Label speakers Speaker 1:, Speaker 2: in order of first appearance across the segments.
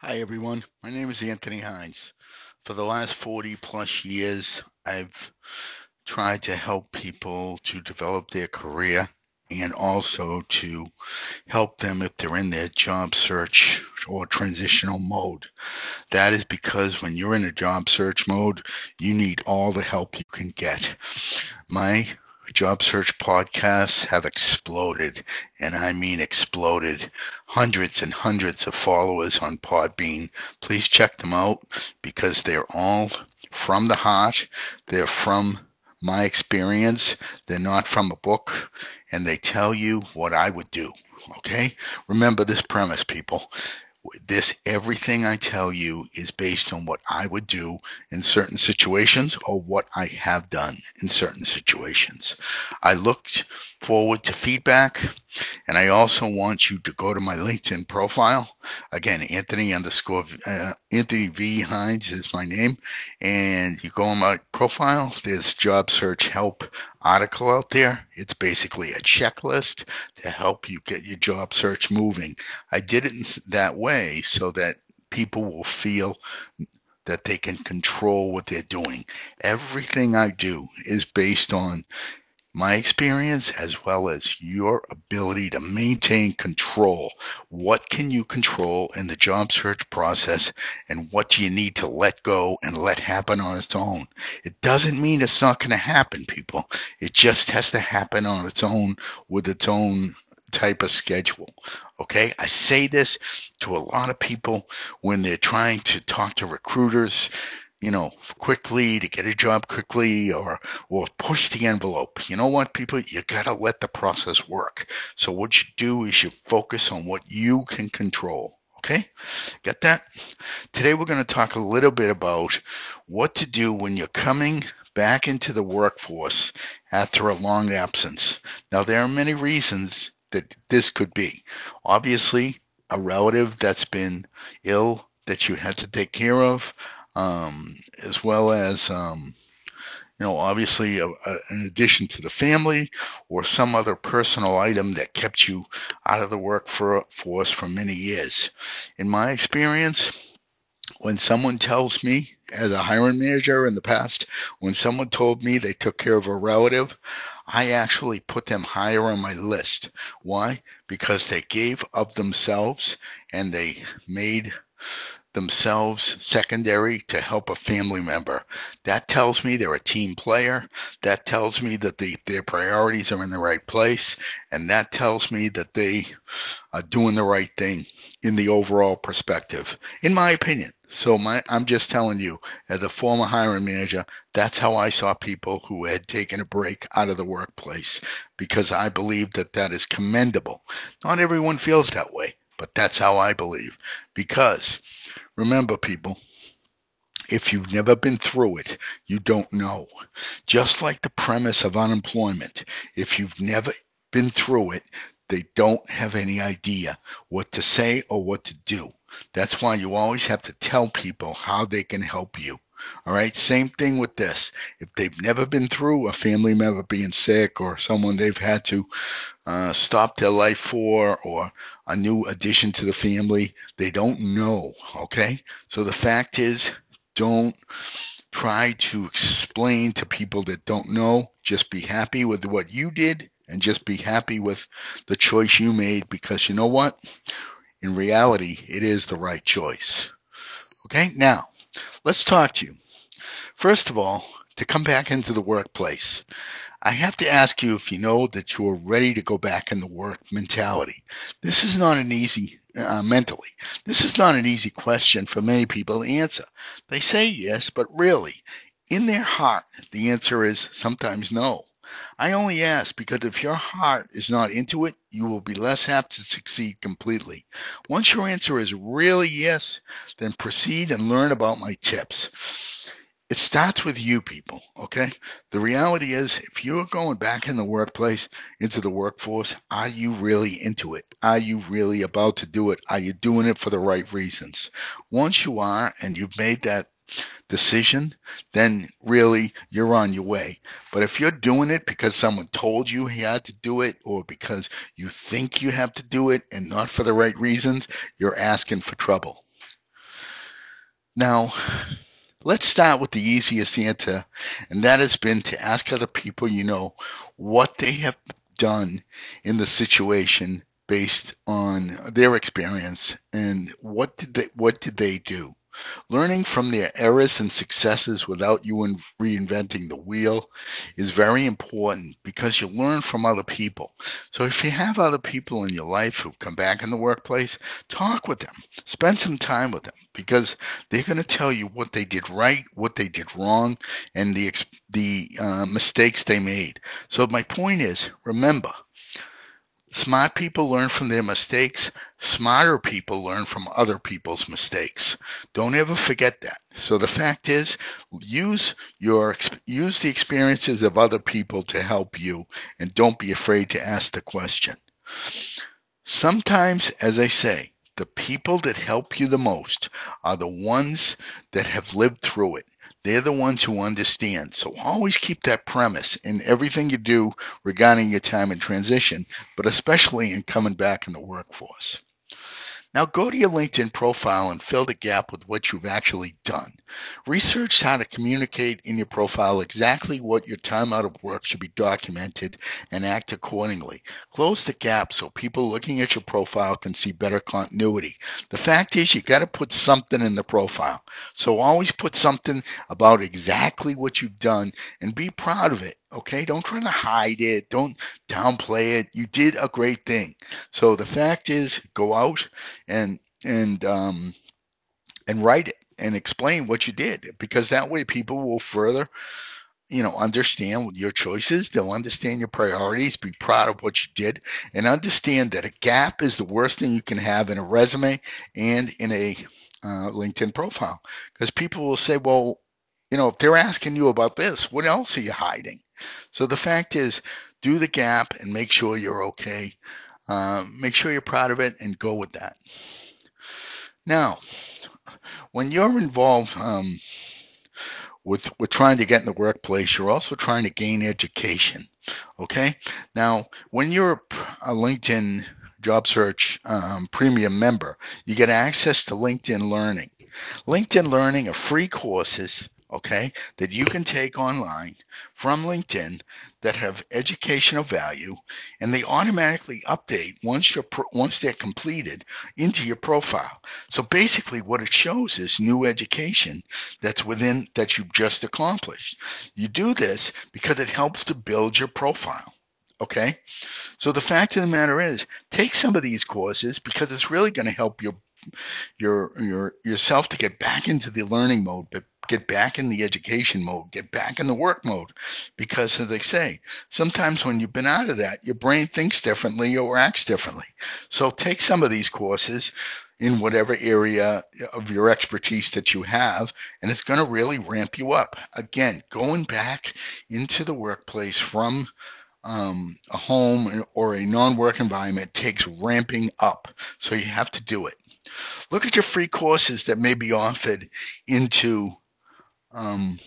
Speaker 1: Hi, everyone. My name is Anthony Hines. For the last 40 plus years, I've tried to help people to develop their career and also to help them if they're in their job search or transitional mode. That is because when you're in a job search mode, you need all the help you can get. My job search podcasts have exploded, and I mean exploded. Hundreds and hundreds of followers on Podbean. Please check them out because they're all from the heart. They're from my experience. They're not from a book, and they tell you what I would do. Okay? Remember this premise, people this everything I tell you is based on what I would do in certain situations or what I have done in certain situations. I looked forward to feedback and I also want you to go to my LinkedIn profile. Again, Anthony underscore uh, Anthony V Hines is my name, and you go on my profile. There's job search help article out there. It's basically a checklist to help you get your job search moving. I did it that way so that people will feel that they can control what they're doing. Everything I do is based on my experience as well as your ability to maintain control. What can you control in the job search process and what do you need to let go and let happen on its own? It doesn't mean it's not going to happen, people. It just has to happen on its own with its own type of schedule. Okay, I say this to a lot of people when they're trying to talk to recruiters you know, quickly to get a job quickly or or push the envelope. You know what, people, you gotta let the process work. So what you do is you focus on what you can control. Okay? Get that? Today we're to talk a little bit about what to do when you're coming back into the workforce after a long absence. Now there are many reasons that this could be. Obviously, a relative that's been ill that you had to take care of, um, as well as um, you know, obviously, a, a, in addition to the family or some other personal item that kept you out of the workforce for many years. In my experience, when someone tells me, as a hiring manager in the past, when someone told me they took care of a relative, I actually put them higher on my list. Why? Because they gave of themselves and they made themselves secondary to help a family member. That tells me they're a team player. That tells me that the, their priorities are in the right place. And that tells me that they are doing the right thing in the overall perspective, in my opinion. So my, I'm just telling you, as a former hiring manager, that's how I saw people who had taken a break out of the workplace because I believe that that is commendable. Not everyone feels that way, but that's how I believe. Because Remember, people, if you've never been through it, you don't know. Just like the premise of unemployment, if you've never been through it, they don't have any idea what to say or what to do. That's why you always have to tell people how they can help you. All right. Same thing with this. If they've never been through a family member being sick or someone they've had to uh, stop their life for or a new addition to the family, they don't know. Okay. So the fact is, don't try to explain to people that don't know. Just be happy with what you did and just be happy with the choice you made because you know what? In reality, it is the right choice. Okay. Now, let's talk to you. First of all, to come back into the workplace, I have to ask you if you know that you are ready to go back in the work mentality. This is not an easy uh, mentally. This is not an easy question for many people to answer. They say yes, but really, in their heart, the answer is sometimes no. I only ask because if your heart is not into it, you will be less apt to succeed completely. Once your answer is really yes, then proceed and learn about my tips it starts with you people, okay? The reality is, if you're going back in the workplace, into the workforce, are you really into it? Are you really about to do it? Are you doing it for the right reasons? Once you are and you've made that decision, then really you're on your way. But if you're doing it because someone told you you had to do it or because you think you have to do it and not for the right reasons, you're asking for trouble. Now, let's start with the easiest answer, and that has been to ask other people you know what they have done in the situation based on their experience and what did they what did they do Learning from their errors and successes without you reinventing the wheel is very important because you learn from other people. So if you have other people in your life who come back in the workplace, talk with them. Spend some time with them because they're going to tell you what they did right, what they did wrong, and the the uh, mistakes they made. So my point is, remember, Smart people learn from their mistakes. Smarter people learn from other people's mistakes. Don't ever forget that. So the fact is, use your use the experiences of other people to help you, and don't be afraid to ask the question. Sometimes, as I say, the people that help you the most are the ones that have lived through it. They're the ones who understand. So always keep that premise in everything you do regarding your time in transition, but especially in coming back in the workforce. Now go to your LinkedIn profile and fill the gap with what you've actually done. Research how to communicate in your profile exactly what your time out of work should be documented and act accordingly. Close the gap so people looking at your profile can see better continuity. The fact is you got to put something in the profile. So always put something about exactly what you've done and be proud of it. Okay, don't try to hide it. Don't downplay it. You did a great thing. So the fact is, go out and and um, and write it and explain what you did because that way people will further you know understand your choices they'll understand your priorities be proud of what you did and understand that a gap is the worst thing you can have in a resume and in a uh, linkedin profile because people will say well you know if they're asking you about this what else are you hiding so the fact is do the gap and make sure you're okay uh, make sure you're proud of it and go with that now when you're involved um, with with trying to get in the workplace, you're also trying to gain education. Okay. Now, when you're a LinkedIn job search um, premium member, you get access to LinkedIn Learning. LinkedIn Learning are free courses okay, that you can take online from LinkedIn that have educational value, and they automatically update once you're once they're completed into your profile. So basically, what it shows is new education that's within that you've just accomplished. You do this because it helps to build your profile. Okay, so the fact of the matter is, take some of these courses because it's really going to help your your your yourself to get back into the learning mode, but get back in the education mode, get back in the work mode. Because as they say, sometimes when you've been out of that, your brain thinks differently or acts differently. So take some of these courses in whatever area of your expertise that you have, and it's going to really ramp you up. Again, going back into the workplace from um, a home or a non-work environment takes ramping up. So you have to do it. Look at your free courses that may be offered into um,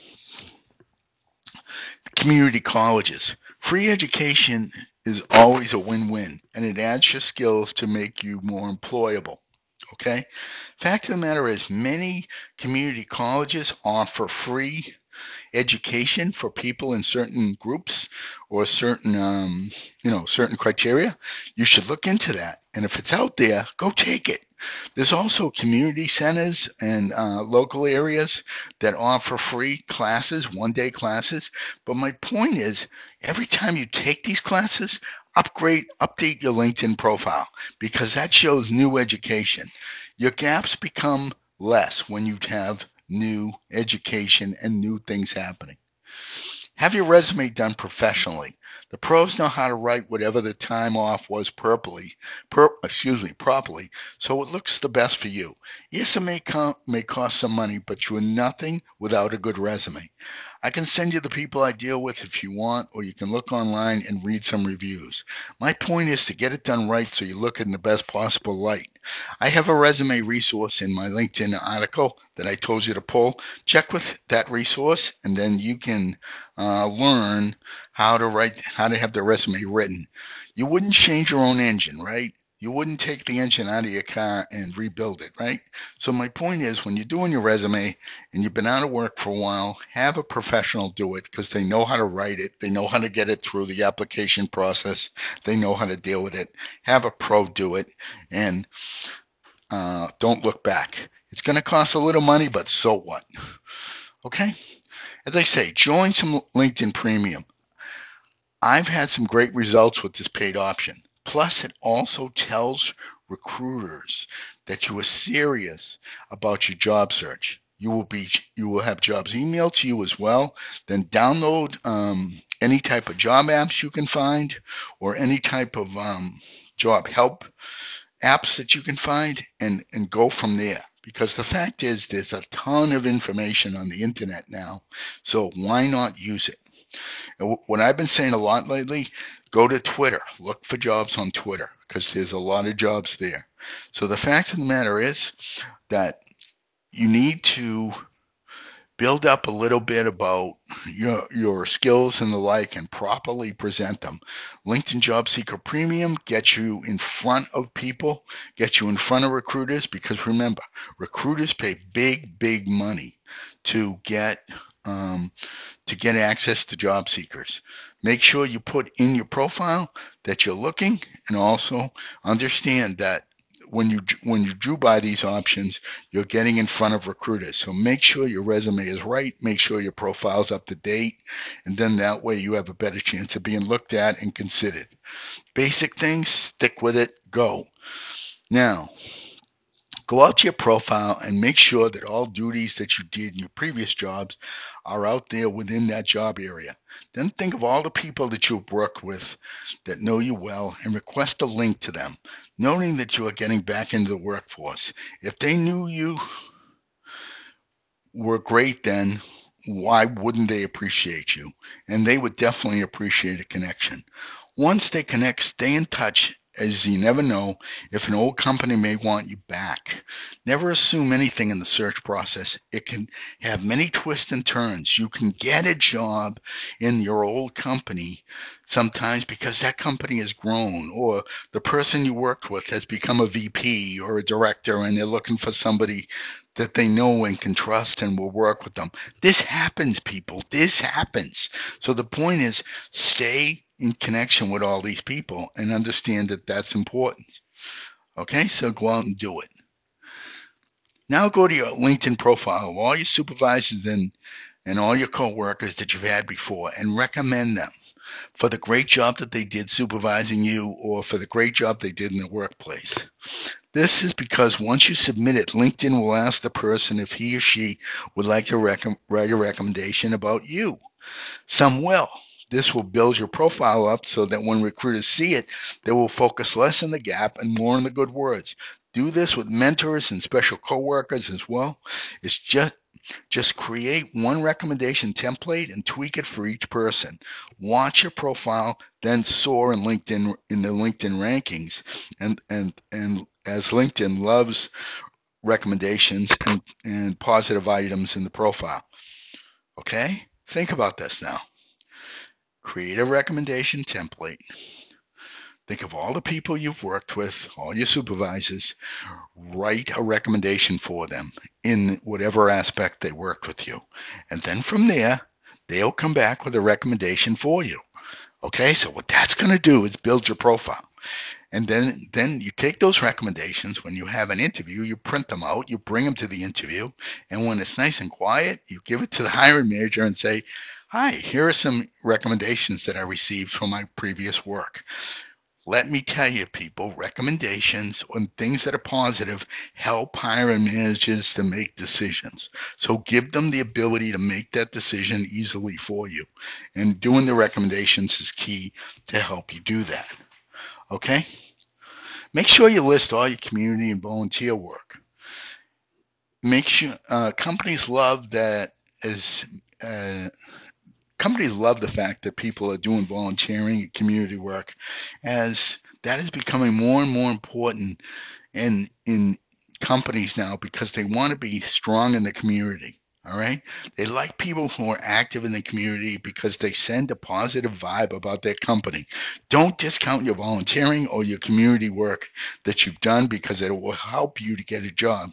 Speaker 1: community colleges. Free education is always a win-win, and it adds your skills to make you more employable. Okay. Fact of the matter is, many community colleges offer free education for people in certain groups or certain, um, you know, certain criteria. You should look into that, and if it's out there, go take it. There's also community centers and uh, local areas that offer free classes, one day classes. But my point is, every time you take these classes, upgrade, update your LinkedIn profile because that shows new education. Your gaps become less when you have new education and new things happening. Have your resume done professionally. The pros know how to write whatever the time off was properly, per, excuse me, properly, so it looks the best for you. Yes, it may, com- may cost some money, but you are nothing without a good resume. I can send you the people I deal with if you want, or you can look online and read some reviews. My point is to get it done right so you look in the best possible light. I have a resume resource in my LinkedIn article that I told you to pull. Check with that resource, and then you can uh, learn how to write, how to have the resume written. You wouldn't change your own engine, right? You wouldn't take the engine out of your car and rebuild it, right? So my point is when you're doing your resume and you've been out of work for a while, have a professional do it because they know how to write it. They know how to get it through the application process. They know how to deal with it. Have a pro do it and uh, don't look back. It's going to cost a little money, but so what? Okay? As I say, join some LinkedIn Premium. I've had some great results with this paid option. Plus, it also tells recruiters that you are serious about your job search. You will be you will have jobs emailed to you as well. Then download um, any type of job apps you can find, or any type of um, job help apps that you can find, and and go from there. Because the fact is, there's a ton of information on the internet now, so why not use it? What I've been saying a lot lately, go to Twitter, look for jobs on Twitter because there's a lot of jobs there. So the fact of the matter is that you need to build up a little bit about your your skills and the like and properly present them. LinkedIn Job Seeker Premium gets you in front of people, gets you in front of recruiters because remember, recruiters pay big, big money to get um, to get access to job seekers. Make sure you put in your profile that you're looking, and also understand that when you when you drew by these options, you're getting in front of recruiters. So make sure your resume is right, make sure your profile's up to date, and then that way you have a better chance of being looked at and considered. Basic things, stick with it, go. Now, Go out to your profile and make sure that all duties that you did in your previous jobs are out there within that job area. Then think of all the people that you've worked with that know you well and request a link to them, knowing that you are getting back into the workforce. If they knew you were great then, why wouldn't they appreciate you? And they would definitely appreciate a connection. Once they connect, stay in touch as you never know if an old company may want you back. Never assume anything in the search process. It can have many twists and turns. You can get a job in your old company sometimes because that company has grown or the person you worked with has become a VP or a director and they're looking for somebody that they know and can trust and will work with them. This happens, people. This happens. So the point is stay in connection with all these people and understand that that's important. Okay, so go out and do it. Now go to your LinkedIn profile of all your supervisors and, and all your coworkers that you've had before and recommend them for the great job that they did supervising you or for the great job they did in the workplace. This is because once you submit it, LinkedIn will ask the person if he or she would like to rec- write a recommendation about you. Some will. This will build your profile up so that when recruiters see it, they will focus less on the gap and more on the good words. Do this with mentors and special coworkers as well. It's just just create one recommendation template and tweak it for each person. Watch your profile, then soar in LinkedIn in the LinkedIn rankings. And and and as LinkedIn loves recommendations and, and positive items in the profile. Okay? Think about this now. Create a recommendation template. Think of all the people you've worked with, all your supervisors. Write a recommendation for them in whatever aspect they worked with you. And then from there, they'll come back with a recommendation for you. Okay, so what that's going to do is build your profile. And then, then you take those recommendations. When you have an interview, you print them out, you bring them to the interview, and when it's nice and quiet, you give it to the hiring manager and say, Hi, here are some recommendations that I received from my previous work. Let me tell you, people, recommendations on things that are positive help hiring managers to make decisions. So give them the ability to make that decision easily for you. And doing the recommendations is key to help you do that. Okay? Make sure you list all your community and volunteer work. Make sure uh, companies love that as uh, companies love the fact that people are doing volunteering and community work as that is becoming more and more important in in companies now because they want to be strong in the community All right. They like people who are active in the community because they send a positive vibe about their company. Don't discount your volunteering or your community work that you've done because it will help you to get a job.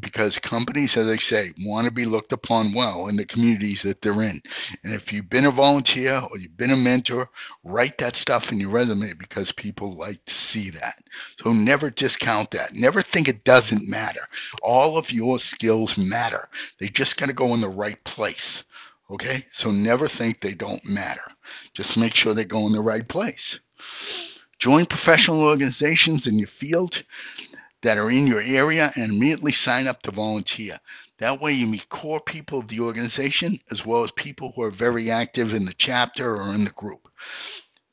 Speaker 1: Because companies, as I say, want to be looked upon well in the communities that they're in. And if you've been a volunteer or you've been a mentor, write that stuff in your resume because people like to see that. So never discount that. Never think it doesn't matter. All of your skills matter. They just got to go in the right place. Okay? So never think they don't matter. Just make sure they go in the right place. Join professional organizations in your field that are in your area and immediately sign up to volunteer. That way you meet core people of the organization as well as people who are very active in the chapter or in the group.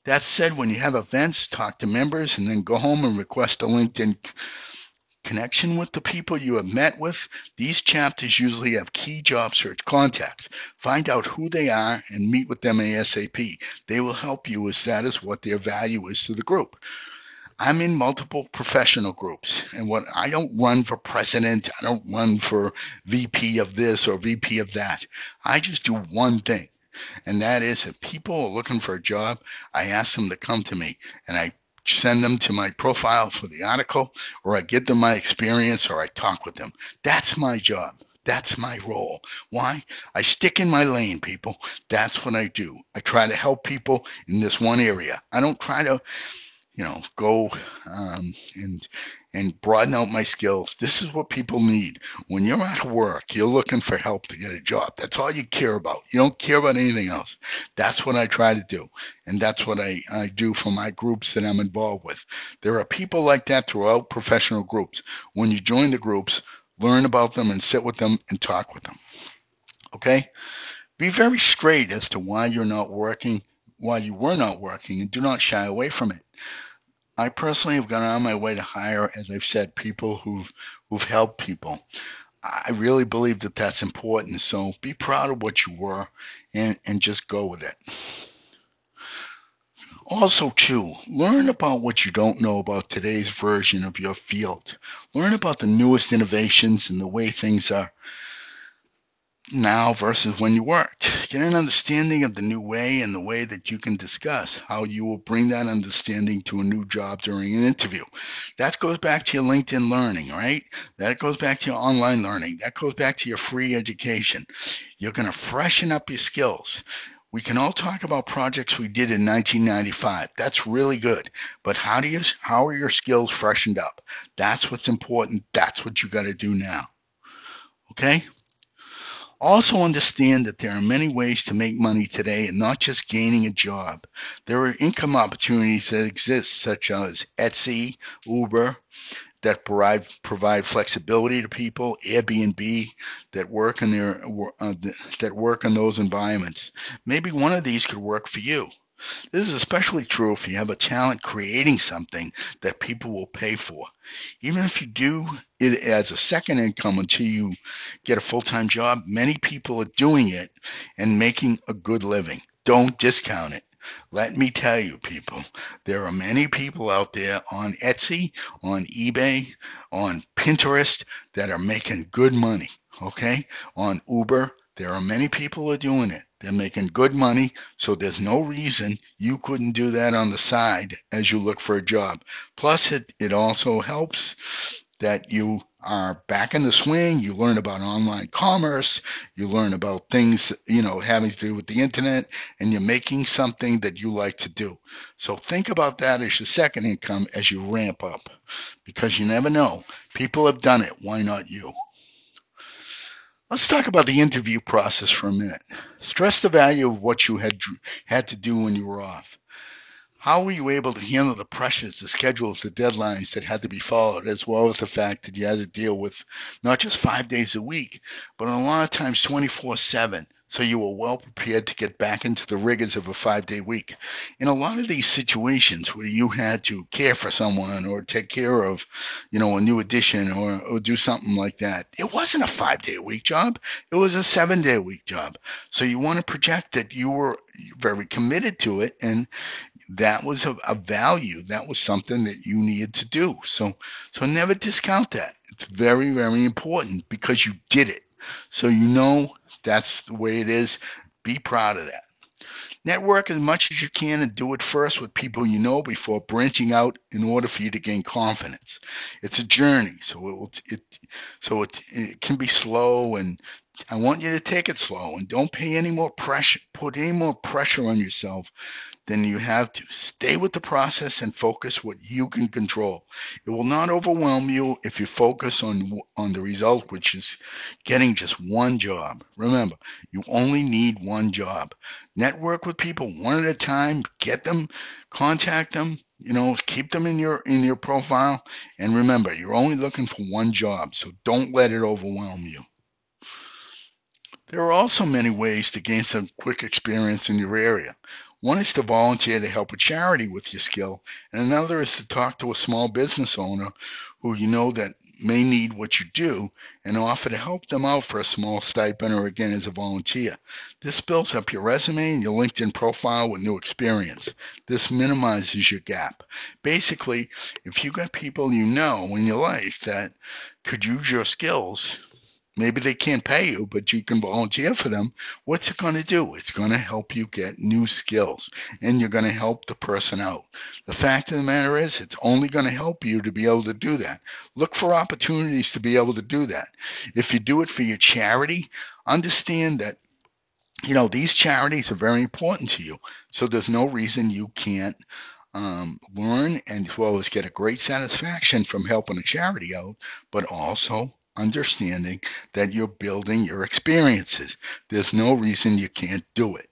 Speaker 1: That said, when you have events, talk to members and then go home and request a LinkedIn connection with the people you have met with. These chapters usually have key job search contacts. Find out who they are and meet with them ASAP. They will help you as that is what their value is to the group. I'm in multiple professional groups, and what I don't run for president, I don't run for VP of this or VP of that. I just do one thing, and that is if people are looking for a job, I ask them to come to me, and I send them to my profile for the article, or I give them my experience, or I talk with them. That's my job. That's my role. Why? I stick in my lane, people. That's what I do. I try to help people in this one area. I don't try to you know, go um, and and broaden out my skills. This is what people need. When you're at work, you're looking for help to get a job. That's all you care about. You don't care about anything else. That's what I try to do. And that's what I, I do for my groups that I'm involved with. There are people like that throughout professional groups. When you join the groups, learn about them and sit with them and talk with them. Okay? Be very straight as to why you're not working, why you were not working, and do not shy away from it. I personally have gone on my way to hire, as I've said, people who've who've helped people. I really believe that that's important. So be proud of what you were, and and just go with it. Also, too, learn about what you don't know about today's version of your field. Learn about the newest innovations and the way things are now versus when you worked. Get an understanding of the new way and the way that you can discuss how you will bring that understanding to a new job during an interview. That goes back to your LinkedIn learning, right? That goes back to your online learning. That goes back to your free education. You're going to freshen up your skills. We can all talk about projects we did in 1995. That's really good. But how do you how are your skills freshened up? That's what's important. That's what you got to do now. Okay? Also understand that there are many ways to make money today and not just gaining a job. There are income opportunities that exist such as Etsy, Uber, that provide provide flexibility to people, Airbnb that work in their uh, that work in those environments. Maybe one of these could work for you. This is especially true if you have a talent creating something that people will pay for. Even if you do it as a second income until you get a full time job, many people are doing it and making a good living. Don't discount it. Let me tell you, people, there are many people out there on Etsy, on eBay, on Pinterest that are making good money. Okay? On Uber, there are many people who are doing it. They're making good money, so there's no reason you couldn't do that on the side as you look for a job. Plus, it, it also helps that you are back in the swing. You learn about online commerce. You learn about things, you know, having to do with the internet, and you're making something that you like to do. So think about that as your second income as you ramp up, because you never know. People have done it. Why not you? Let's talk about the interview process for a minute. Stress the value of what you had had to do when you were off. How were you able to handle the pressures, the schedules, the deadlines that had to be followed, as well as the fact that you had to deal with not just five days a week, but a lot of times 24 7 so you were well prepared to get back into the rigors of a five day week. In a lot of these situations where you had to care for someone or take care of, you know, a new addition or, or do something like that, it wasn't a five day a week job. It was a seven day a week job. So you want to project that you were very committed to it and that was a, a value. That was something that you needed to do. So, so never discount that. It's very, very important because you did it. So you know that's the way it is. Be proud of that. Network as much as you can and do it first with people you know before branching out in order for you to gain confidence. It's a journey, so it will it so it, it can be slow and I want you to take it slow and don't pay any more pressure put any more pressure on yourself then you have to stay with the process and focus what you can control. It will not overwhelm you if you focus on on the result, which is getting just one job. Remember, you only need one job. Network with people one at a time. Get them, contact them. You know, keep them in your in your profile. And remember, you're only looking for one job, so don't let it overwhelm you. There are also many ways to gain some quick experience in your area. One is to volunteer to help a charity with your skill, and another is to talk to a small business owner who you know that may need what you do and offer to help them out for a small stipend or again as a volunteer. This builds up your resume and your LinkedIn profile with new experience. This minimizes your gap. Basically, if you got people you know in your life that could use your skills, Maybe they can't pay you, but you can volunteer for them. What's it going to do? It's going to help you get new skills and you're going to help the person out. The fact of the matter is, it's only going to help you to be able to do that. Look for opportunities to be able to do that. If you do it for your charity, understand that you know these charities are very important to you. So there's no reason you can't um, learn and as well as get a great satisfaction from helping a charity out, but also understanding that you're building your experiences. There's no reason you can't do it.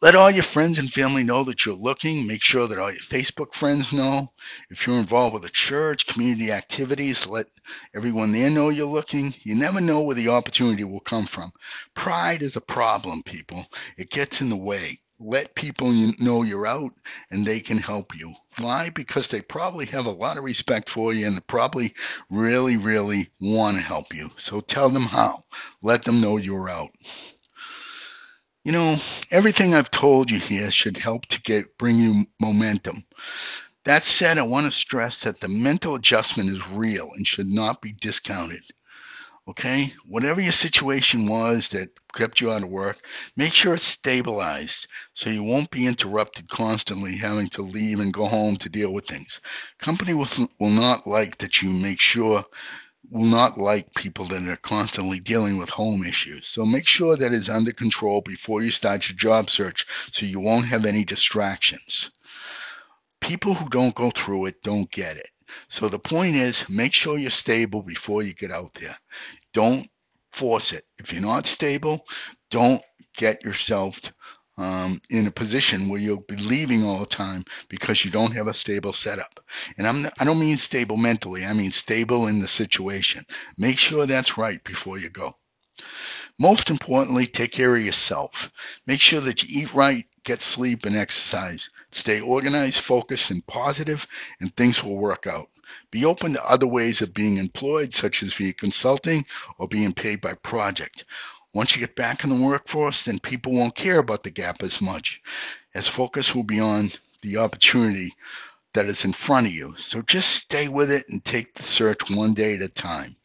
Speaker 1: Let all your friends and family know that you're looking. Make sure that all your Facebook friends know. If you're involved with a church, community activities, let everyone there know you're looking. You never know where the opportunity will come from. Pride is a problem, people. It gets in the way let people know you're out and they can help you. Why? Because they probably have a lot of respect for you and they probably really, really want to help you. So tell them how. Let them know you're out. You know, everything I've told you here should help to get bring you momentum. That said, I want to stress that the mental adjustment is real and should not be discounted. Okay? Whatever your situation was that kept you out of work, make sure it's stabilized so you won't be interrupted constantly having to leave and go home to deal with things. Company will, will not like that you make sure will not like people that are constantly dealing with home issues. So make sure that is under control before you start your job search so you won't have any distractions. People who don't go through it don't get it. So the point is, make sure you're stable before you get out there. Don't force it. If you're not stable, don't get yourself um, in a position where you'll be leaving all the time because you don't have a stable setup. And I'm not, I don't mean stable mentally. I mean stable in the situation. Make sure that's right before you go. Most importantly, take care of yourself. Make sure that you eat right, get sleep, and exercise. Stay organized, focused, and positive, and things will work out. Be open to other ways of being employed, such as via consulting or being paid by project. Once you get back in the workforce, then people won't care about the gap as much, as focus will be on the opportunity that is in front of you. So just stay with it and take the search one day at a time.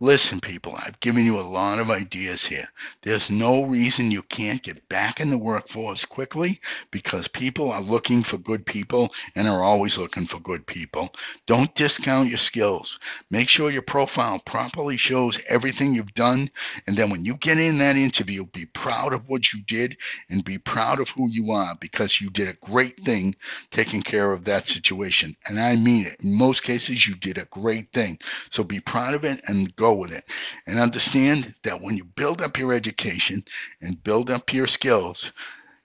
Speaker 1: Listen, people, I've given you a lot of ideas here. There's no reason you can't get back in the workforce quickly because people are looking for good people and are always looking for good people. Don't discount your skills. Make sure your profile properly shows everything you've done. And then when you get in that interview, be proud of what you did and be proud of who you are because you did a great thing taking care of that situation. And I mean it. In most cases, you did a great thing. So be proud of it and go with it. And understand that when you build up your education and build up your skills,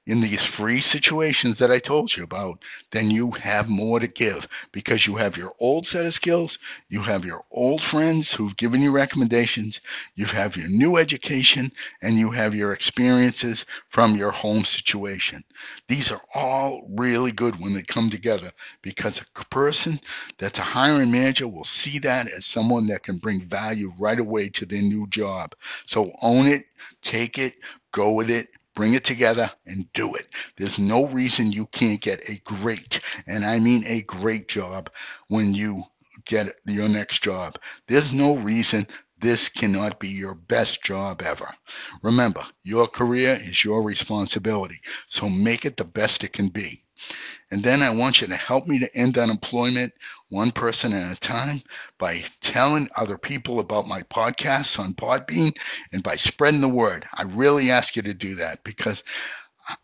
Speaker 1: in these free situations that I told you about, then you have more to give because you have your old set of skills, you have your old friends who've given you recommendations, you have your new education, and you have your experiences from your home situation. These are all really good when they come together because a person that's a hiring manager will see that as someone that can bring value right away to their new job. So own it, take it, go with it, bring it together and do it. There's no reason you can't get a great, and I mean a great job when you get your next job. There's no reason this cannot be your best job ever. Remember, your career is your responsibility, so make it the best it can be. And then I want you to help me to end unemployment one person at a time by telling other people about my podcasts on Podbean and by spreading the word. I really ask you to do that because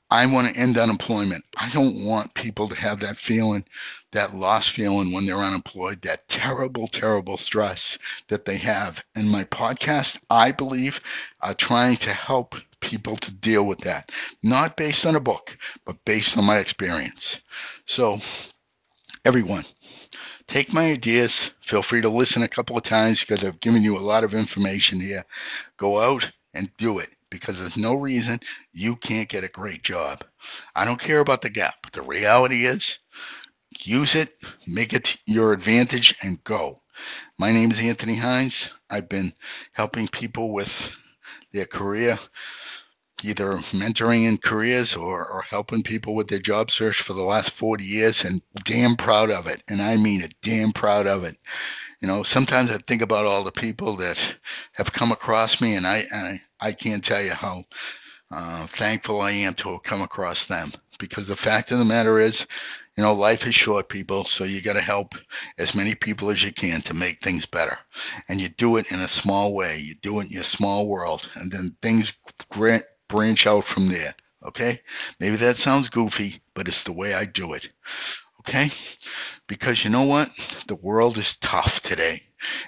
Speaker 1: I want to end unemployment. I don't want people to have that feeling, that lost feeling when they're unemployed, that terrible, terrible stress that they have. And my podcast, I believe, are trying to help people to deal with that, not based on a book, but based on my experience. So, everyone, take my ideas. Feel free to listen a couple of times because I've given you a lot of information here. Go out and do it because there's no reason you can't get a great job. I don't care about the gap. The reality is, use it, make it your advantage, and go. My name is Anthony Hines. I've been helping people with their career either mentoring in careers or, or helping people with their job search for the last 40 years and damn proud of it. And I mean it, damn proud of it. You know, sometimes I think about all the people that have come across me and I, I, I can't tell you how uh, thankful I am to have come across them because the fact of the matter is, you know, life is short, people, so you got to help as many people as you can to make things better. And you do it in a small way. You do it in your small world, and then things grant branch out from there. Okay? Maybe that sounds goofy, but it's the way I do it. Okay? Because you know what? The world is tough today.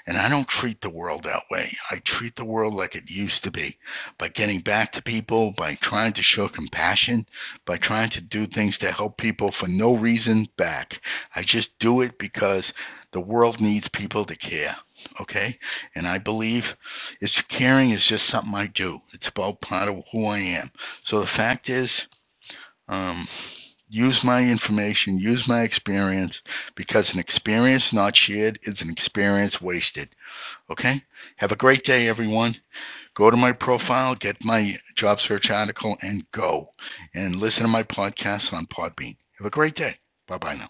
Speaker 1: And I don't treat the world that way. I treat the world like it used to be by getting back to people, by trying to show compassion, by trying to do things to help people for no reason back. I just do it because the world needs people to care. Okay? And I believe it's caring is just something I do. It's about part of who I am. So the fact is, um, use my information, use my experience, because an experience not shared is an experience wasted. Okay? Have a great day, everyone. Go to my profile, get my job search article, and go. And listen to my podcast on Podbean. Have a great day. Bye bye now.